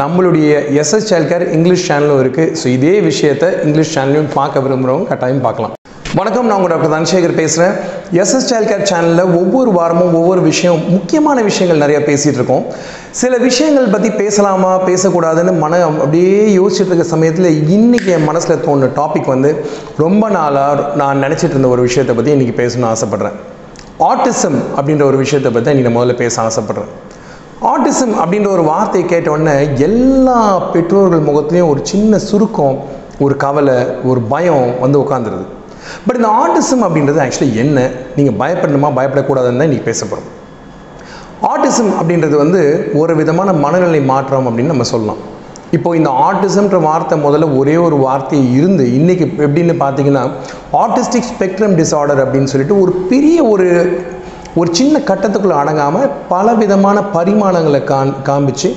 நம்மளுடைய SS child care English சேனலும் இருக்குது ஸோ இதே விஷயத்தை இங்கிலீஷ் சேனலையும் பார்க்க விரும்புகிறவங்க கட்டாயம் பார்க்கலாம். வணக்கம் நான் உங்கள் டாக்டர் தனசேகர் பேசுகிறேன் எஸ்எஸ் சைல்ட் கேர் சேனலில் ஒவ்வொரு வாரமும் ஒவ்வொரு விஷயம் முக்கியமான விஷயங்கள் நிறைய பேசிகிட்டு இருக்கோம். சில விஷயங்கள் பற்றி பேசலாமா பேசக்கூடாதுன்னு மன அப்படியே யோசிச்சுட்டு இருக்க சமயத்தில் இன்றைக்கி என் மனசில் தோணுன டாபிக் வந்து ரொம்ப நாளாக நான் நினச்சிட்டு இருந்த ஒரு விஷயத்தை பற்றி இன்றைக்கி பேசணும்னு ஆசைப்பட்றேன். ஆட்டிசம் அப்படின்ற ஒரு விஷயத்தை பற்றி இன்றைக்கி முதல்ல பேச ஆசைப்பட்றேன். ஆட்டிசம் அப்படின்ற ஒரு வார்த்தையை கேட்ட உடனே எல்லா பெற்றோர்கள் முகத்துலேயும் ஒரு சின்ன சுருக்கம் ஒரு கவலை ஒரு பயம் வந்து உட்காந்துருது பட் இந்த ஆட்டிசம் அப்படின்றது ஆக்சுவலி என்ன? நீங்கள் பயப்படணுமா பயப்படக்கூடாதுன்னு தான் இன்றைக்கி பேச போகிறோம் ஆட்டிசம் அப்படின்றது வந்து ஒரு விதமான மனநிலை மாற்றம் அப்படின்னு நம்ம சொல்லலாம். இப்போது இந்த ஆட்டிசம்ன்ற வார்த்தை முதல்ல ஒரே ஒரு வார்த்தை இருந்து இன்னைக்கு எப்படின்னு பார்த்தீங்கன்னா ஆர்டிஸ்டிக் ஸ்பெக்ட்ரம் டிஸார்டர் அப்படின்னு சொல்லிட்டு ஒரு பெரிய ஒரு ஒரு சின்ன கட்டத்துக்குள்ளே அடங்காமல் பல விதமான பரிமாணங்களை காண் காமிச்சு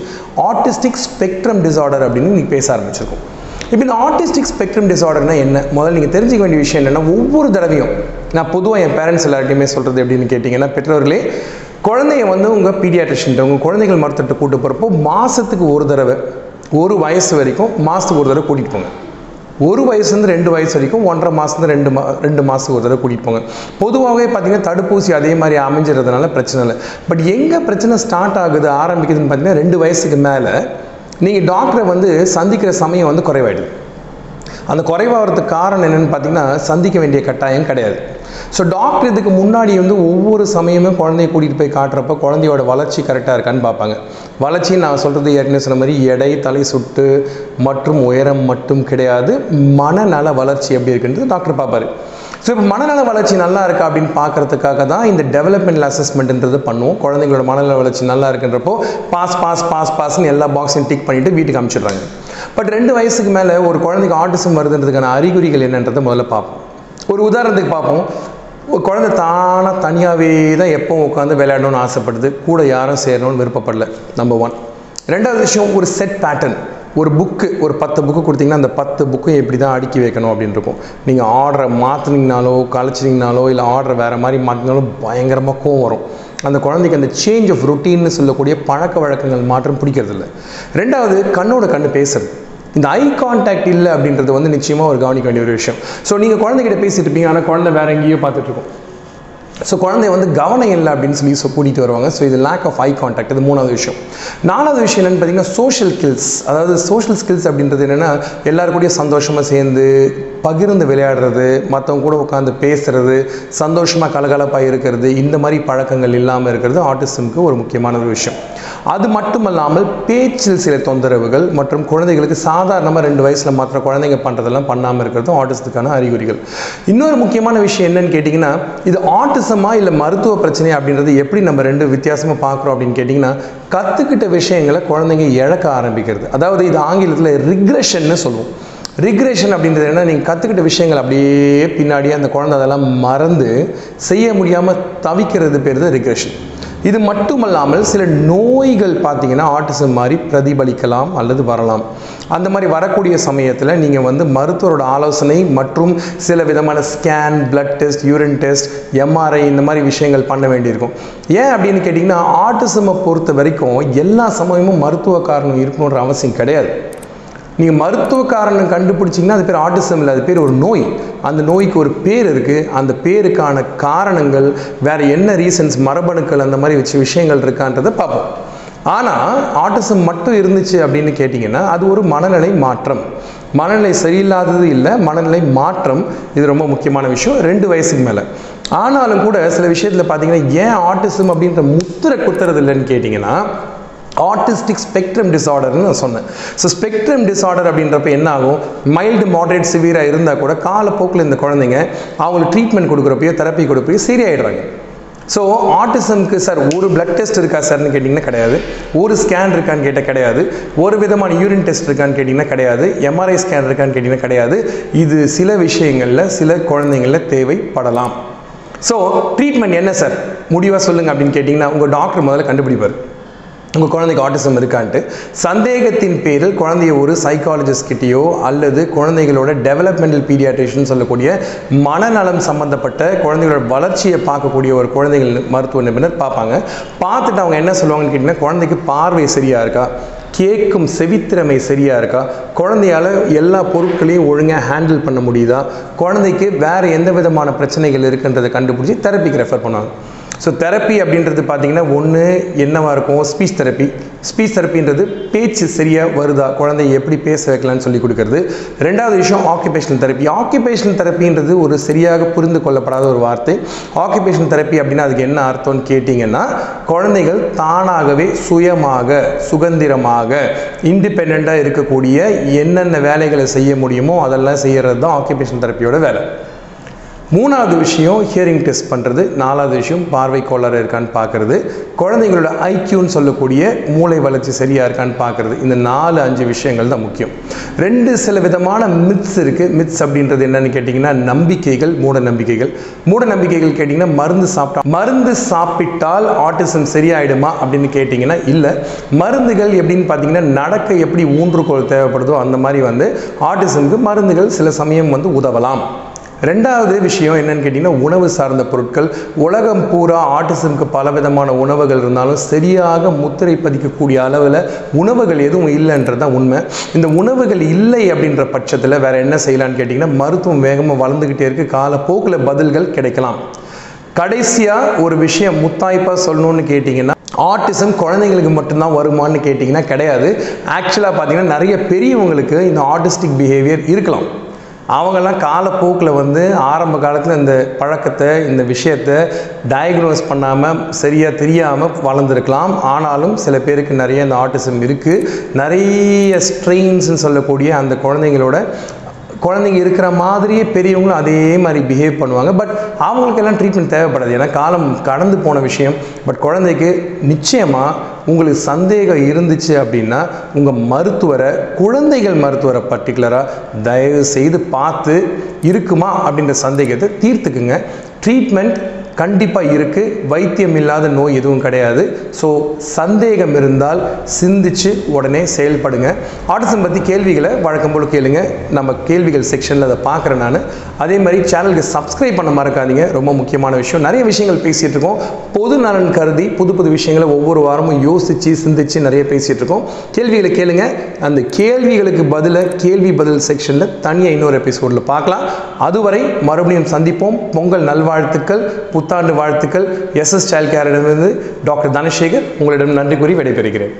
ஆர்டிஸ்டிக் ஸ்பெக்ட்ரம் டிசார்டர் அப்படின்னு நீங்கள் பேச ஆரம்பிச்சிருக்கோம். இப்போ இந்த ஆர்டிஸ்டிக் ஸ்பெக்ட்ரம் டிசார்டர்னா என்ன? முதல்ல நீங்கள் தெரிஞ்சுக்க வேண்டிய விஷயம் என்னென்னா ஒவ்வொரு தடவையும் நான் பொதுவாக என் பேரண்ட்ஸ் எல்லார்ட்டையுமே சொல்கிறது எப்படின்னு கேட்டிங்கன்னா பெற்றோர்களே குழந்தைய வந்து உங்கள் பீடியாட்ரிஷன்ட்ட உங்கள் குழந்தைகள் மருத்துவத்தை கூட்டு போகிறப்போ மாதத்துக்கு ஒரு தடவை ஒரு வயசு வரைக்கும் மாதத்துக்கு ஒரு தடவை கூட்டிகிட்டு போங்க. ஒரு வயசுலேருந்து ரெண்டு வயசு வரைக்கும் ஒன்றரை மாதத்துலேருந்து ரெண்டு மா ரெண்டு மாதத்துக்கு ஒரு தடவை கூட்டிகிட்டு போங்க. பொதுவாகவே பார்த்தீங்கன்னா தடுப்பூசி அதே மாதிரி அமைஞ்சிறதுனால பிரச்சனை இல்லை. பட் எங்கே பிரச்சனை ஸ்டார்ட் ஆகுது ஆரம்பிக்குதுன்னு பார்த்தீங்கன்னா ரெண்டு வயசுக்கு மேலே நீங்கள் டாக்டரை வந்து சந்திக்கிற சமயம் வந்து குறைவாயிடுது. அந்த குறைவாகிறதுக்கு காரணம் என்னென்னு பார்த்தீங்கன்னா சந்திக்க வேண்டிய கட்டாயம் கிடையாது. ஸோ டாக்டர் இதுக்கு முன்னாடி வந்து ஒவ்வொரு சமயமும் குழந்தைய கூட்டிகிட்டு போய் காட்டுறப்ப குழந்தையோட வளர்ச்சி கரெக்டாக இருக்கான்னு பார்ப்பாங்க. வளர்ச்சி நான் சொல்கிறது ஏற்கனவே சொன்ன மாதிரி எடை தலை சுட்டு மற்றும் உயரம் மட்டும் கிடையாது. மனநல வளர்ச்சி எப்படி இருக்குன்றது டாக்டர் பார்ப்பார். ஸோ இப்போ மனநல வளர்ச்சி நல்லா இருக்கா அப்படின்னு பார்க்கறதுக்காக தான் இந்த டெவலப்மெண்டல் அசஸ்மெண்ட்ன்றது பண்ணுவோம். குழந்தைங்களோட மனநல வளர்ச்சி நல்லா இருக்குன்றப்போ பாஸ் பாஸ் பாஸ் பாஸ்ன்னு எல்லா பாக்ஸையும் டிக் பண்ணிவிட்டு வீட்டுக்கு அனுப்பிச்சிடுறாங்க பட் ரெண்டு வயசுக்கு மேலே ஒரு குழந்தைக்கு ஆட்டிசம் வருதுன்றதுக்கான அறிகுறிகள் என்னன்றதை முதல்ல பார்ப்போம். ஒரு உதாரணத்துக்கு பார்ப்போம். ஒரு குழந்தை தானாக தனியாகவே தான் எப்போ உட்காந்து விளையாடணும்னு ஆசைப்படுது. கூட யாரும் சேரணும்னு விருப்பப்படல நம்பர் ஒன் ரெண்டாவது விஷயம் ஒரு செட் பேட்டர்ன் ஒரு புக்கு ஒரு பத்து புக்கு கொடுத்தீங்கன்னா அந்த பத்து புக்கும் எப்படி தான் அடுக்கி வைக்கணும் அப்படின்னு இருக்கும். நீங்கள் ஆர்டரை மாற்றினீங்கனாலோ கலைச்சிங்கனாலோ இல்லை ஆர்டரை வேறு மாதிரி மாற்றினாலும் பயங்கரமாக கோவம் வரும். அந்த குழந்தைக்கு அந்த சேஞ்ச் ஆஃப் ருட்டீன்னு சொல்லக்கூடிய பழக்க வழக்கங்கள் மாற்றம் பிடிக்கிறதில்ல. ரெண்டாவது கண்ணோட கண்ணு பேசுறது. இந்த ஐ கான்டாக்ட் இல்லை அப்படின்றது வந்து நிச்சயமாக ஒரு கவனிக்க வேண்டிய ஒரு விஷயம். ஸோ நீங்கள் குழந்தைகிட்ட பேசிட்டு இருப்பீங்க. ஆனால் குழந்தை வேற எங்கேயோ பார்த்துட்டு இருக்கும். ஸோ குழந்தை வந்து கவனம் இல்லை அப்படின்னு சொல்லி ஸோ கூட்டிகிட்டு வருவாங்க. ஸோ இது லேக் ஆஃப் ஐ கான்டாக்ட் இது மூணாவது விஷயம். நாலாவது விஷயம் என்னென்னு பார்த்தீங்கன்னா சோஷியல் ஸ்கில்ஸ் அதாவது சோஷியல் ஸ்கில்ஸ் அப்படின்றது என்னென்னா எல்லாருக்கூடயும் சந்தோஷமாக சேர்ந்து பகிர்ந்து விளையாடுறது மற்றவங்க கூட உட்காந்து பேசுறது சந்தோஷமாக கலகலப்பாக இருக்கிறது இந்த மாதிரி பழக்கங்கள் இல்லாமல் இருக்கிறது ஆட்டிசம்க்கு ஒரு முக்கியமான ஒரு விஷயம். அது மட்டுமல்லாமல் பேச்சில் சில தொந்தரவுகள் மற்றும் குழந்தைகளுக்கு சாதாரணமாக ரெண்டு வயசில் மாத்திர குழந்தைங்க பண்ணுறதெல்லாம் பண்ணாமல் இருக்கிறதும் ஆட்டிசத்துக்கான அறிகுறிகள். இன்னொரு முக்கியமான விஷயம் என்னன்னு கேட்டிங்கன்னா இது ஆட்டிசமா இல்லை மருத்துவ பிரச்சனை அப்படின்றது எப்படி நம்ம ரெண்டு வித்தியாசமாக பார்க்குறோம் அப்படின்னு கேட்டிங்கன்னா கற்றுக்கிட்ட விஷயங்களை குழந்தைங்க இழக்க ஆரம்பிக்கிறது. அதாவது இது ஆங்கிலத்தில் ரிக்ரெஷன்னு சொல்லுவோம். ரிக்ரேஷன் அப்படின்றது என்ன நீங்கள் கற்றுக்கிட்ட விஷயங்கள் அப்படியே பின்னாடியே அந்த குழந்தை அதெல்லாம் மறந்து செய்ய முடியாமல் தவிக்கிறது பேர் தான் ரிக்ரெஷன் இது மட்டுமல்லாமல் சில நோய்கள் பார்த்தீங்கன்னா ஆட்டிசம் மாதிரி பிரதிபலிக்கலாம் அல்லது வரலாம். அந்த மாதிரி வரக்கூடிய சமயத்தில் நீங்கள் வந்து மருத்துவரோட ஆலோசனை மற்றும் சில விதமான scan blood test urine test MRI இந்த மாதிரி விஷயங்கள் பண்ண வேண்டியிருக்கும். ஏன் அப்படின்னு கேட்டிங்கன்னா ஆட்டிசமை பொறுத்த வரைக்கும் எல்லா சமயமும் மருத்துவ காரணம் இருக்கணுன்ற அவசியம் கிடையாது. நீங்கள் மருத்துவ காரணம் கண்டுபிடிச்சிங்கன்னா அது பேர் ஆட்டிசம் இல்லை அது பேர் ஒரு நோய். அந்த நோய்க்கு ஒரு பேர் இருக்குது அந்த பேருக்கான காரணங்கள் வேறு என்ன ரீசன்ஸ் மரபணுக்கள் அந்த மாதிரி வச்சு விஷயங்கள் இருக்கான்றதை பார்ப்போம். ஆனால் ஆட்டிசம் மட்டும் இருந்துச்சு அப்படின்னு கேட்டிங்கன்னா அது ஒரு மனநிலை மாற்றம். மனநிலை சரியில்லாதது இல்லை மனநிலை மாற்றம். இது ரொம்ப முக்கியமான விஷயம். ரெண்டு வயசுக்கு மேலே. ஆனாலும் கூட சில விஷயத்தில் பார்த்தீங்கன்னா ஏன் ஆட்டிசம் அப்படின்ற முத்திரை குத்துறது இல்லைன்னு கேட்டிங்கன்னா ஆர்டிஸ்டிக் ஸ்பெக்ட்ரம் டிஸார்டர்னு நான் சொன்னேன். ஸோ ஸ்பெக்ட்ரம் டிசார்டர் அப்படின்றப்ப என்ன ஆகும் மைல்டு மாடரேட் சிவியராக இருந்தால் கூட காலப்போக்கில் இந்த குழந்தைங்க அவங்களுக்கு ட்ரீட்மெண்ட் கொடுக்குறப்பையோ தெரப்பி கொடுப்பையோ சரியாயிடுறாங்க. ஸோ ஆட்டிசம்க்கு சார் ஒரு பிளட் டெஸ்ட் இருக்கா சார்னு கேட்டிங்கன்னா கிடையாது. ஒரு ஸ்கேன் இருக்கான்னு கேட்டால் கிடையாது. ஒரு விதமான யூரின் டெஸ்ட் இருக்கான்னு கேட்டிங்கன்னா கிடையாது. எம்ஆர்ஐ ஸ்கேன் இருக்கான்னு கேட்டிங்கன்னா கிடையாது. இது சில விஷயங்களில் சில குழந்தைங்களில் தேவைப்படலாம். ஸோ ட்ரீட்மெண்ட் என்ன சார் முடிவாக சொல்லுங்கள் அப்படின்னு கேட்டிங்கன்னா உங்கள் டாக்டர் முதல்ல கண்டுபிடிப்பார். உங்கள் குழந்தைக்கு ஆட்டிசம் இருக்கான்ட்டு. சந்தேகத்தின் பேரில் குழந்தைய ஒரு சைக்காலஜிஸ்ட்கிட்டேயோ அல்லது குழந்தைகளோட டெவலப்மெண்டல் பீடியாட்ரிஷன் சொல்லக்கூடிய மனநலம் சம்பந்தப்பட்ட குழந்தைகளோட வளர்ச்சியை பார்க்கக்கூடிய ஒரு குழந்தைகள் மருத்துவ நிபுணர் பார்ப்பாங்க. பார்த்துட்டு அவங்க என்ன சொல்லுவாங்கன்னு கேட்டிங்கன்னா குழந்தைக்கு பார்வை சரியாக இருக்கா? கேட்கும் செவித்திறமை சரியாக இருக்கா? குழந்தையால் எல்லா பொருட்களையும் ஒழுங்காக ஹேண்டில் பண்ண முடியுதா? குழந்தைக்கு வேறு எந்த விதமான பிரச்சனைகள் இருக்குன்றதை கண்டுபிடிச்சி தெரப்பிக்கு ரெஃபர் பண்ணுவாங்க. ஸோ தெரப்பி அப்படின்றது பார்த்தீங்கன்னா ஒன்று என்னவாக இருக்கும்? ஸ்பீச் தெரப்பி ஸ்பீச் தெரப்பின்றது பேச்சு சரியாக வருதா? குழந்தைய எப்படி பேச வைக்கலாம்னு சொல்லி கொடுக்குறது. ரெண்டாவது விஷயம் ஆக்குபேஷனல் தெரப்பி ஆக்குபேஷனல் தெரப்பின்றது ஒரு சரியாக புரிந்து கொள்ளப்படாத ஒரு வார்த்தை. ஆக்குபேஷனல் தெரப்பி அப்படின்னா அதுக்கு என்ன அர்த்தம்னு கேட்டிங்கன்னா குழந்தைகள் தானாகவே சுயமாக சுதந்திரமாக இண்டிபெண்ட்டாக இருக்கக்கூடிய என்னென்ன வேலைகளை செய்ய முடியுமோ அதெல்லாம் செய்கிறது தான் ஆக்குபேஷன் தெரப்பியோட வேலை. மூணாவது விஷயம் ஹியரிங் டெஸ்ட் பண்ணுறது நாலாவது விஷயம் பார்வை கோளாறு இருக்கான்னு பார்க்குறது. குழந்தைங்களோட ஐக்கியூன்னு சொல்லக்கூடிய மூளை வளர்ச்சி சரியாக இருக்கான்னு பார்க்குறது. இந்த நாலு அஞ்சு விஷயங்கள் தான் முக்கியம். ரெண்டு சில விதமான மித்ஸ் இருக்குது மித்ஸ் அப்படின்றது என்னன்னு கேட்டிங்கன்னா நம்பிக்கைகள் மூட நம்பிக்கைகள். மூட நம்பிக்கைகள் கேட்டிங்கன்னா மருந்து சாப்பிட்டா மருந்து சாப்பிட்டால் ஆட்டிசம் சரியாயிடுமா அப்படின்னு கேட்டிங்கன்னா இல்லை. மருந்துகள் எப்படின்னு பார்த்தீங்கன்னா நடக்க எப்படி ஊன்றுகோல் தேவைப்படுதோ அந்த மாதிரி வந்து ஆட்டிசம்க்கு மருந்துகள் சில சமயம் வந்து உதவலாம். ரெண்டாவது விஷயம் என்னன்னு கேட்டிங்கன்னா உணவு சார்ந்த பொருட்கள். உலகம் பூரா ஆட்டிசம்க்கு பல விதமான உணவுகள் இருந்தாலும் சரியாக முத்திரை பதிக்கக்கூடிய அளவில் உணவுகள் எதுவும் இல்லைன்றது தான் உண்மை. இந்த உணவுகள் இல்லை அப்படின்ற பட்சத்தில் வேற என்ன செய்யலாம்னு கேட்டிங்கன்னா மருத்துவம் வேகமாக வளர்ந்துக்கிட்டே இருக்குது காலப்போக்கில் பதில்கள் கிடைக்கலாம். கடைசியாக ஒரு விஷயம் முத்தாய்ப்பாக சொல்லணும்னு கேட்டிங்கன்னா ஆர்டிசம் குழந்தைங்களுக்கு மட்டும்தான் வருமான்னு கேட்டிங்கன்னா கிடையாது. ஆக்சுவலாக பார்த்தீங்கன்னா நிறைய பெரியவங்களுக்கு இந்த ஆர்டிஸ்டிக் பிஹேவியர் இருக்கலாம். அவங்கெல்லாம் காலப்போக்கில் வந்து ஆரம்ப காலத்தில் இந்த பழக்கத்தை இந்த விஷயத்தை டயக்னோஸ் பண்ணாமல் சரியாக தெரியாமல் வளர்ந்துருக்கலாம். ஆனாலும் சில பேருக்கு நிறைய இந்த ஆட்டிசம் இருக்குது நிறைய ஸ்ட்ரெயின்ஸ்னு சொல்லக்கூடிய அந்த குழந்தைங்களோட குழந்தைங்க இருக்கிற மாதிரியே பெரியவங்களும் அதே மாதிரி பிஹேவ் பண்ணுவாங்க. பட் அவங்களுக்கெல்லாம் ட்ரீட்மெண்ட் தேவைப்படாது. ஏன்னா காலம் கடந்து போன விஷயம். பட் குழந்தைக்கு நிச்சயமாக உங்களுக்கு சந்தேகம் இருந்துச்சு அப்படின்னா உங்கள் மருத்துவரை குழந்தைகள் மருத்துவரை பர்டிகுலராக தயவு செய்து பார்த்து இருக்குமா அப்படின்ற சந்தேகத்தை தீர்த்துக்குங்க. ட்ரீட்மெண்ட் கண்டிப்பாக இருக்குது வைத்தியம் இல்லாத நோய் எதுவும் கிடையாது. ஸோ சந்தேகம் இருந்தால் சிந்திச்சு உடனே செயல்படுங்க. ஆட்டிசம் பற்றி கேள்விகளை வழக்கம் போல் கேளுங்க. நம்ம கேள்விகள் செக்ஷனில் அதை பார்க்குறேன் நான். அதே மாதிரி சேனலுக்கு சப்ஸ்கிரைப் பண்ண மறக்காதீங்க. ரொம்ப முக்கியமான விஷயம். நிறைய விஷயங்கள் பேசிகிட்டு இருக்கோம். பொது நலன் கருதி புது புது விஷயங்களை ஒவ்வொரு வாரமும் யோசித்து சிந்திச்சு நிறைய பேசிகிட்டு இருக்கோம். கேள்விகளை கேளுங்க. அந்த கேள்விகளுக்கு பதிலாக கேள்வி பதில் செக்ஷனில் தனியாக இன்னொரு எபிசோடில் பார்க்கலாம். அதுவரை மறுபடியும் சந்திப்போம். பொங்கல் நல்வாழ்த்துக்கள். புத்தாண்டு வாழ்த்துக்கள். எஸ்எஸ் சைல்ட் கேரிடமிருந்து டாக்டர் தனசேகர் உங்களிடம் நன்றி கூறி விடைபெறுகிறேன்.